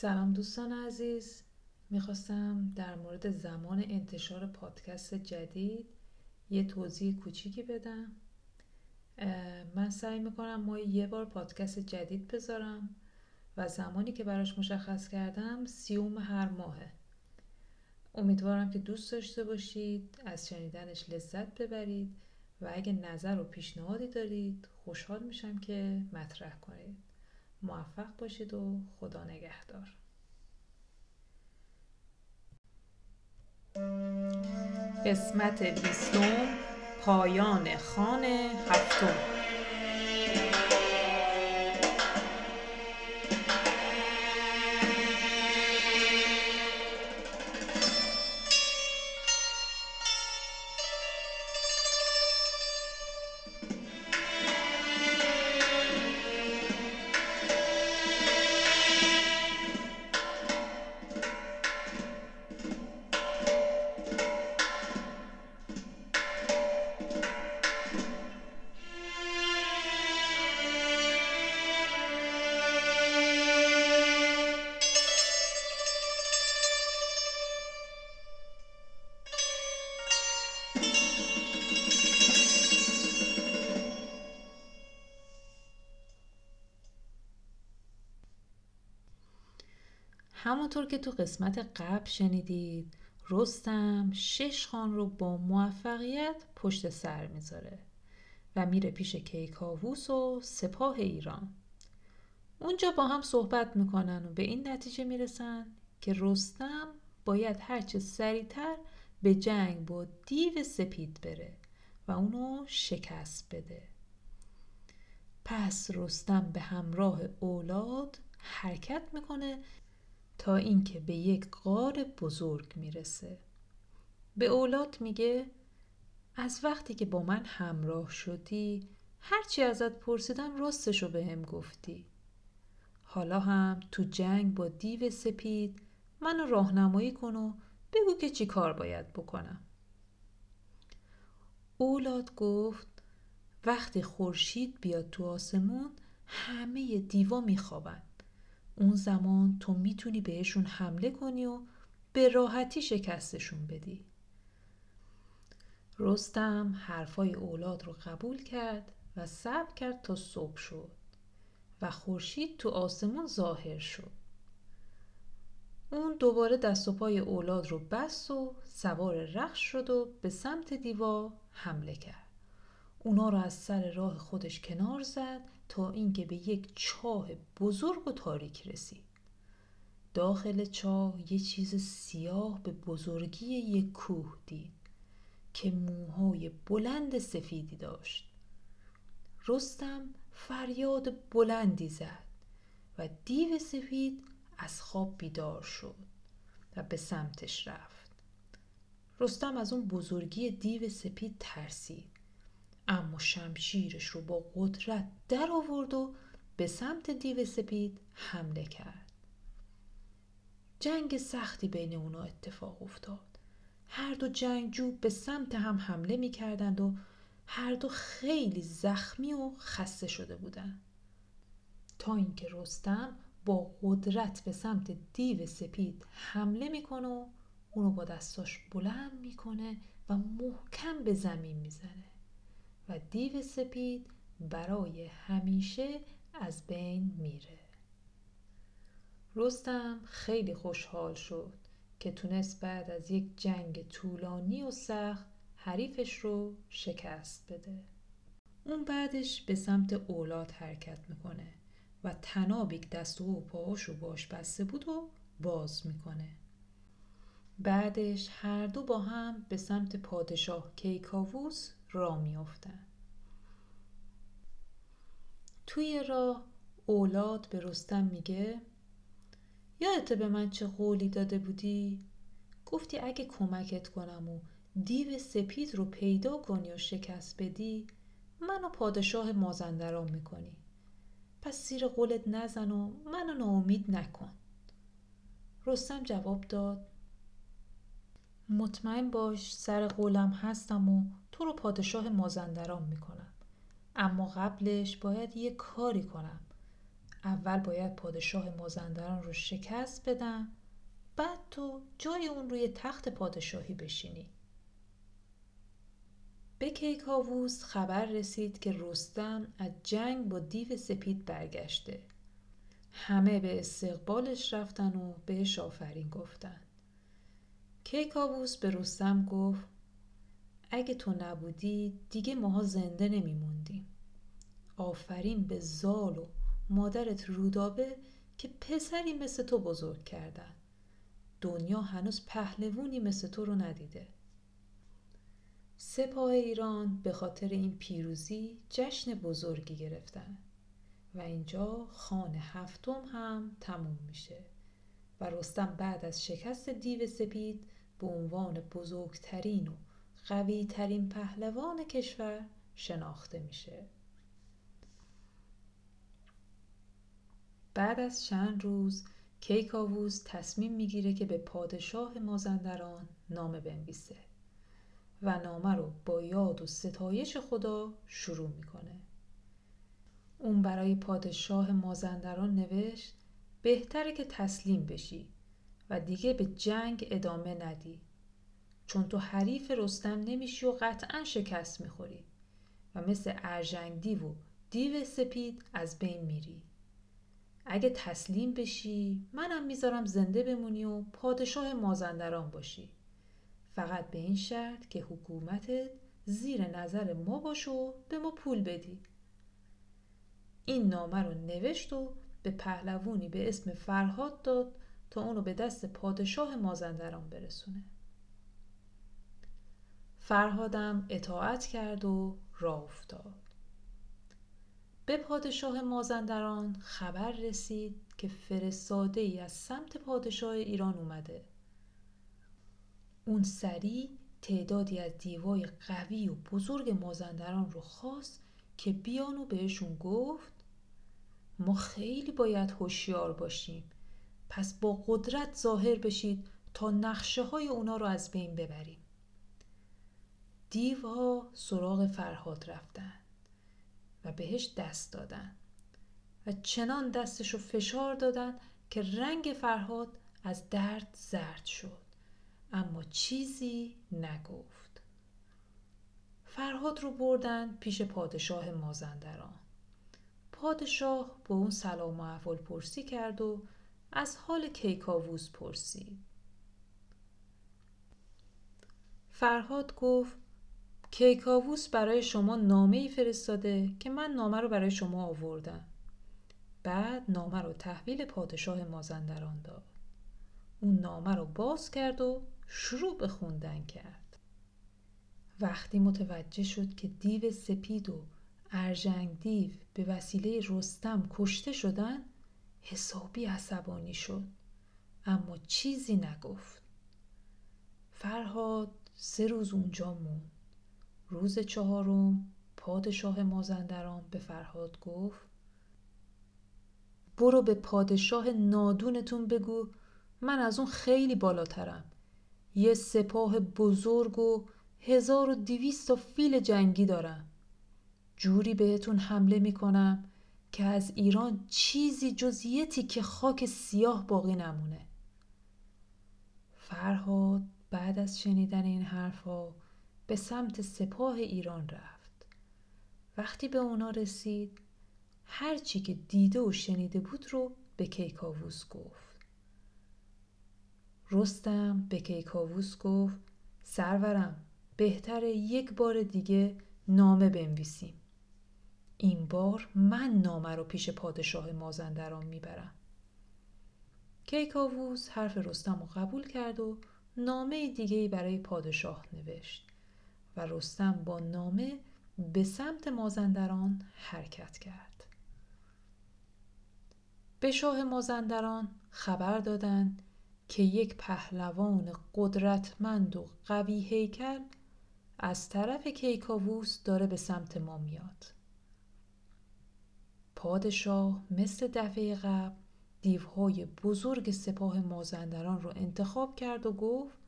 سلام دوستان عزیز. می‌خواستم در مورد زمان انتشار پادکست جدید یه توضیح کوچیکی بدم. من سعی می‌کنم ما یه بار پادکست جدید بذارم و زمانی که براش مشخص کردم سیوم هر ماهه. امیدوارم که دوست داشته باشید از شنیدنش لذت ببرید و اگه نظر و پیشنهادی دارید خوشحال میشم که مطرح کنید. موفق باشید و خدا نگهدار. قسمت بیستم پایان خان هفتم. همونطور که تو قسمت قبل شنیدید رستم شش خان رو با موفقیت پشت سر می‌ذاره و میره پیش کیکاووس و سپاه ایران. اونجا با هم صحبت می‌کنن و به این نتیجه می‌رسن که رستم باید هرچه سریعتر به جنگ با دیو سپید بره و اونو شکست بده. پس رستم به همراه اولاد حرکت می‌کنه تا اینکه به یک غار بزرگ می‌رسه. به اولاد میگه از وقتی که با من همراه شدی هرچی ازت پرسیدم راستشو به هم گفتی. حالا هم تو جنگ با دیو سپید منو راهنمایی کن و بگو که چی کار باید بکنم. اولاد گفت وقتی خورشید بیاد تو آسمون همه دیوا میخوابن. اون زمان تو می‌تونی بهشون حمله کنی و به راحتی شکستشون بدی. رستم حرفای اولاد رو قبول کرد و صبر کرد تا صبح شد و خورشید تو آسمون ظاهر شد. اون دوباره دست و پای اولاد رو بست و سوار رخش شد و به سمت دیوا حمله کرد. اونا رو از سر راه خودش کنار زد تا اینکه به یک چاه بزرگ و تاریک رسید. داخل چاه یه چیز سیاه به بزرگی یک کوه دید که موهای بلند سفیدی داشت. رستم فریاد بلندی زد و دیو سفید از خواب بیدار شد و به سمتش رفت. رستم از اون بزرگی دیو سپید ترسید. اما شمشیرش رو با قدرت در آورد و به سمت دیو سپید حمله کرد. جنگ سختی بین اونا اتفاق افتاد. هر دو جنگجو به سمت هم حمله می کردند و هر دو خیلی زخمی و خسته شده بودند. تا اینکه رستم با قدرت به سمت دیو سپید حمله می‌کنه و اونو با دستاش بلند می‌کنه و محکم به زمین می‌زنه و دیو سپید برای همیشه از بین میره. رستم خیلی خوشحال شد که تونست بعد از یک جنگ طولانی و سخت حریفش رو شکست بده. اون بعدش به سمت اولاد حرکت می‌کنه و تنابیک دست و پاهاش رو باش بسته بود و باز می‌کنه. بعدش هر دو با هم به سمت پادشاه کیکاووس را میافتند توی راه اولاد به رستم میگه یادت به من چه قولی داده بودی؟ گفتی اگه کمکت کنم و دیو سپید رو پیدا کنی و شکست بدی منو پادشاه مازندران می‌کنی. پس زیر قولت نزن و منو ناامید نکن. رستم جواب داد مطمئن باش سر قولم هستم و تو رو پادشاه مازندران می‌کنم. اما قبلش باید یه کاری کنم. اول باید پادشاه مازندران رو شکست بدم بعد تو جای اون روی تخت پادشاهی بشینی. به کیکاووس خبر رسید که رستم از جنگ با دیو سپید برگشته. همه به استقبالش رفتن و بهش آفرین گفتن. کیکاووس به رستم گفت اگه تو نبودی دیگه ماها زنده نمیموندیم. آفرین به زال و مادرت رودابه که پسری مثل تو بزرگ کردن. دنیا هنوز پهلوونی مثل تو رو ندیده. سپاه ایران به خاطر این پیروزی جشن بزرگی گرفتن و اینجا خان هفتم هم تموم میشه و رستم بعد از شکست دیو سپید به عنوان بزرگترین و قویترین پهلوان کشور شناخته میشه. بعد از چند روز کیکاووس تصمیم می‌گیره که به پادشاه مازندران نامه بنویسه و نامه رو با یاد و ستایش خدا شروع می‌کنه. اون برای پادشاه مازندران نوشت بهتره که تسلیم بشی و دیگه به جنگ ادامه ندی. چون تو حریف رستم نمیشی و قطعا شکست می‌خوری و مثل ارژنگ دیو و دیو سپید از بین میری. اگه تسلیم بشی منم می‌ذارم زنده بمونی و پادشاه مازندران باشی. فقط به این شرط که حکومتت زیر نظر ما باش و به ما پول بدی. این نامه رو نوشت و به پهلوونی به اسم فرهاد داد تا اونو به دست پادشاه مازندران برسونه. فرهادم اطاعت کرد و راه افتاد. به پادشاه مازندران خبر رسید که فرستاده ای از سمت پادشاه ایران اومده. اون سریع تعدادی از دیوای قوی و بزرگ مازندران رو خواست که بیان و بهشون گفت ما خیلی باید هوشیار باشیم. پس با قدرت ظاهر بشید تا نقشه های اونا رو از بین ببریم. دیوها سراغ فرهاد رفتن و بهش دست دادن و چنان دستشو فشار دادن که رنگ فرهاد از درد زرد شد. اما چیزی نگفت. فرهاد رو بردن پیش پادشاه مازندران. پادشاه با اون سلام و احوال پرسی کرد و از حال کیکاووس پرسید فرهاد گفت کیکاووس برای شما نامه ای فرستاده که من نامه رو برای شما آوردم. بعد نامه رو تحویل پادشاه مازندران داد. اون نامه رو باز کرد و شروع به خوندن کرد. وقتی متوجه شد که دیو سپید و ارژنگ دیو به وسیله رستم کشته شدن حسابی عصبانی شد. اما چیزی نگفت. فرهاد سه روز اونجا موند. روز چهارم پادشاه مازندران به فرهاد گفت برو به پادشاه نادونتون بگو من از اون خیلی بالاترم. یه سپاه بزرگ و هزار و دویست فیل جنگی دارم. جوری بهتون حمله می‌کنم که از ایران چیزی جز تیکه خاک سیاه باقی نمونه. فرهاد بعد از شنیدن این حرفها به سمت سپاه ایران رفت. وقتی به اونا رسید هر چی که دیده و شنیده بود رو به کیکاووس گفت. رستم به کیکاووس گفت سرورم بهتر یک بار دیگه نامه بنویسیم. این بار من نامه رو پیش پادشاه مازندران می‌برم. کیکاووس حرف رستم رو قبول کرد و نامه دیگه برای پادشاه نوشت و رستم با نامه به سمت مازندران حرکت کرد. به شاه مازندران خبر دادند که یک پهلوان قدرتمند و قوی هیکل از طرف کیکاووس داره به سمت ما میاد. پادشاه مثل دفعه قبل دیوهای بزرگ سپاه مازندران رو انتخاب کرد و گفت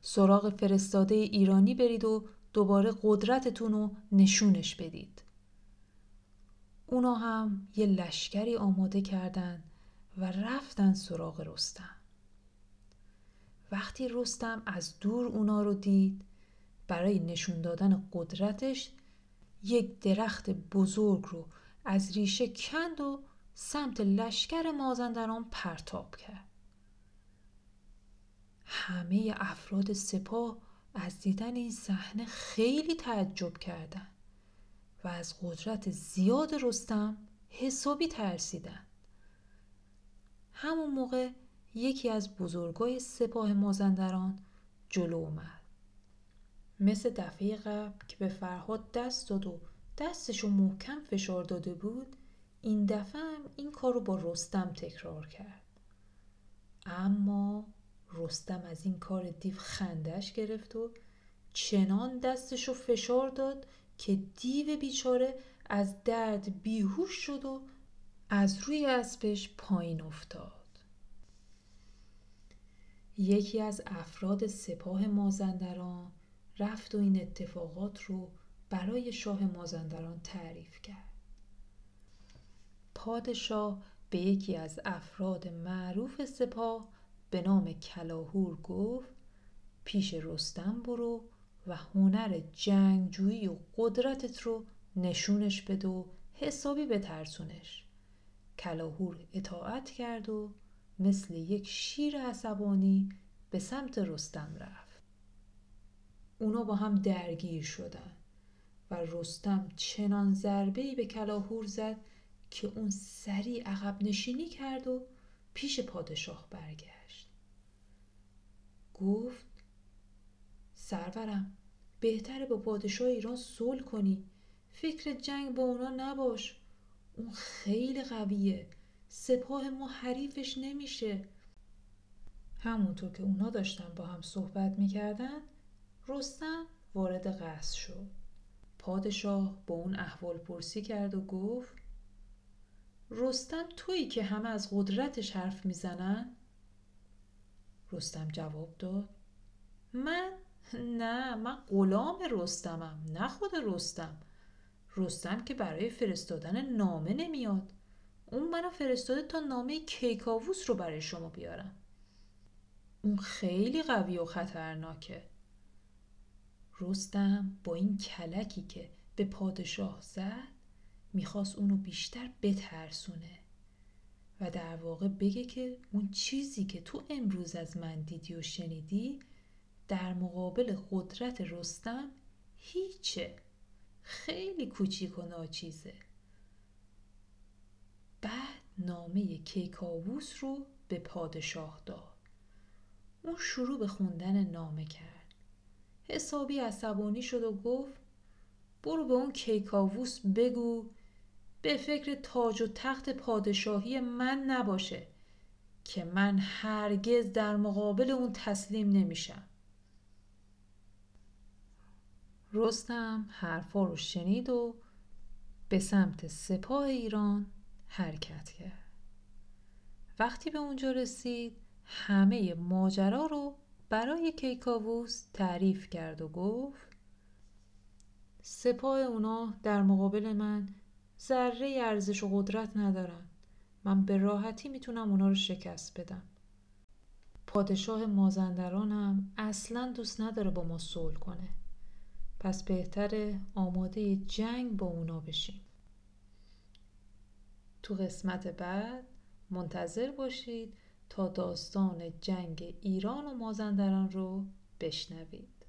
سراغ فرستاده ایرانی برید و دوباره قدرتتون رو نشونش بدید. اونا هم یه لشکری آماده کردن و رفتن سراغ رستم. وقتی رستم از دور اونا رو دید برای نشون دادن قدرتش یک درخت بزرگ رو از ریشه کند و سمت لشکر مازندران پرتاب کرد. همه افراد سپاه از دیدن این صحنه خیلی تعجب کردند و از قدرت زیاد رستم حسابی ترسیدن همون موقع یکی از بزرگای سپاه مازندران جلو اومد. مثل دفعه قبل که به فرهاد دست داد و دستشو محکم فشار داده بود این دفعه هم این کار رو با رستم تکرار کرد. اما رستم از این کار دیو خندش گرفت و چنان دستشو فشار داد که دیو بیچاره از درد بیهوش شد و از روی اسبش پایین افتاد. یکی از افراد سپاه مازندران رفت و این اتفاقات رو برای شاه مازندران تعریف کرد. پادشاه به یکی از افراد معروف سپاه به نام کلاهور گفت پیش رستم برو و هنر جنگجویی و قدرتت رو نشونش بده و حسابی بترسونش. کلاهور اطاعت کرد و مثل یک شیر عصبانی به سمت رستم رفت. اونا با هم درگیر شدن. و رستم چنان ضربه به کلاهور زد که اون سریع عقب نشینی کرد و پیش پادشاه برگشت. گفت سرورم بهتره با پادشاه ایران صلح کنی. فکر جنگ با اونا نباش. اون خیلی قویه. سپاه ما حریفش نمیشه. همونطور که اونا داشتن با هم صحبت می‌کردن رستم وارد قصر شد. پادشاه با اون احوال پرسی کرد و گفت رستم تویی که همه از قدرتش حرف می‌زنن؟ رستم جواب داد من؟ نه من غلام رستمم نه خود رستم رستم که برای فرستادن نامه نمیاد اون منو فرستاده تا نامه کیکاووس رو برای شما بیارم اون خیلی قوی و خطرناکه رستم با این کلکی که به پادشاه زد می‌خواست اونو بیشتر بترسونه و در واقع بگه که اون چیزی که تو امروز از من دیدی و شنیدی در مقابل قدرت رستم هیچه. خیلی کوچیک و ناچیزه. بعد نامه کیکاووس رو به پادشاه داد. اون شروع به خوندن نامه کرد. حسابی عصبانی شد و گفت برو به اون کیکاووس بگو به فکر تاج و تخت پادشاهی من نباشه که من هرگز در مقابل اون تسلیم نمیشم. رستم حرفا رو شنید و به سمت سپاه ایران حرکت کرد. وقتی به اونجا رسید همه ماجرا رو برای کیکاووس تعریف کرد و گفت سپاه اونا در مقابل من ذره ارزش و قدرت ندارن. من به راحتی می‌تونم اونا رو شکست بدم. پادشاه مازندرانم اصلا دوست نداره با ما صلح کنه. پس بهتره آماده جنگ با اونا بشیم. تو قسمت بعد منتظر باشید تا داستان جنگ ایران و مازندران رو بشنوید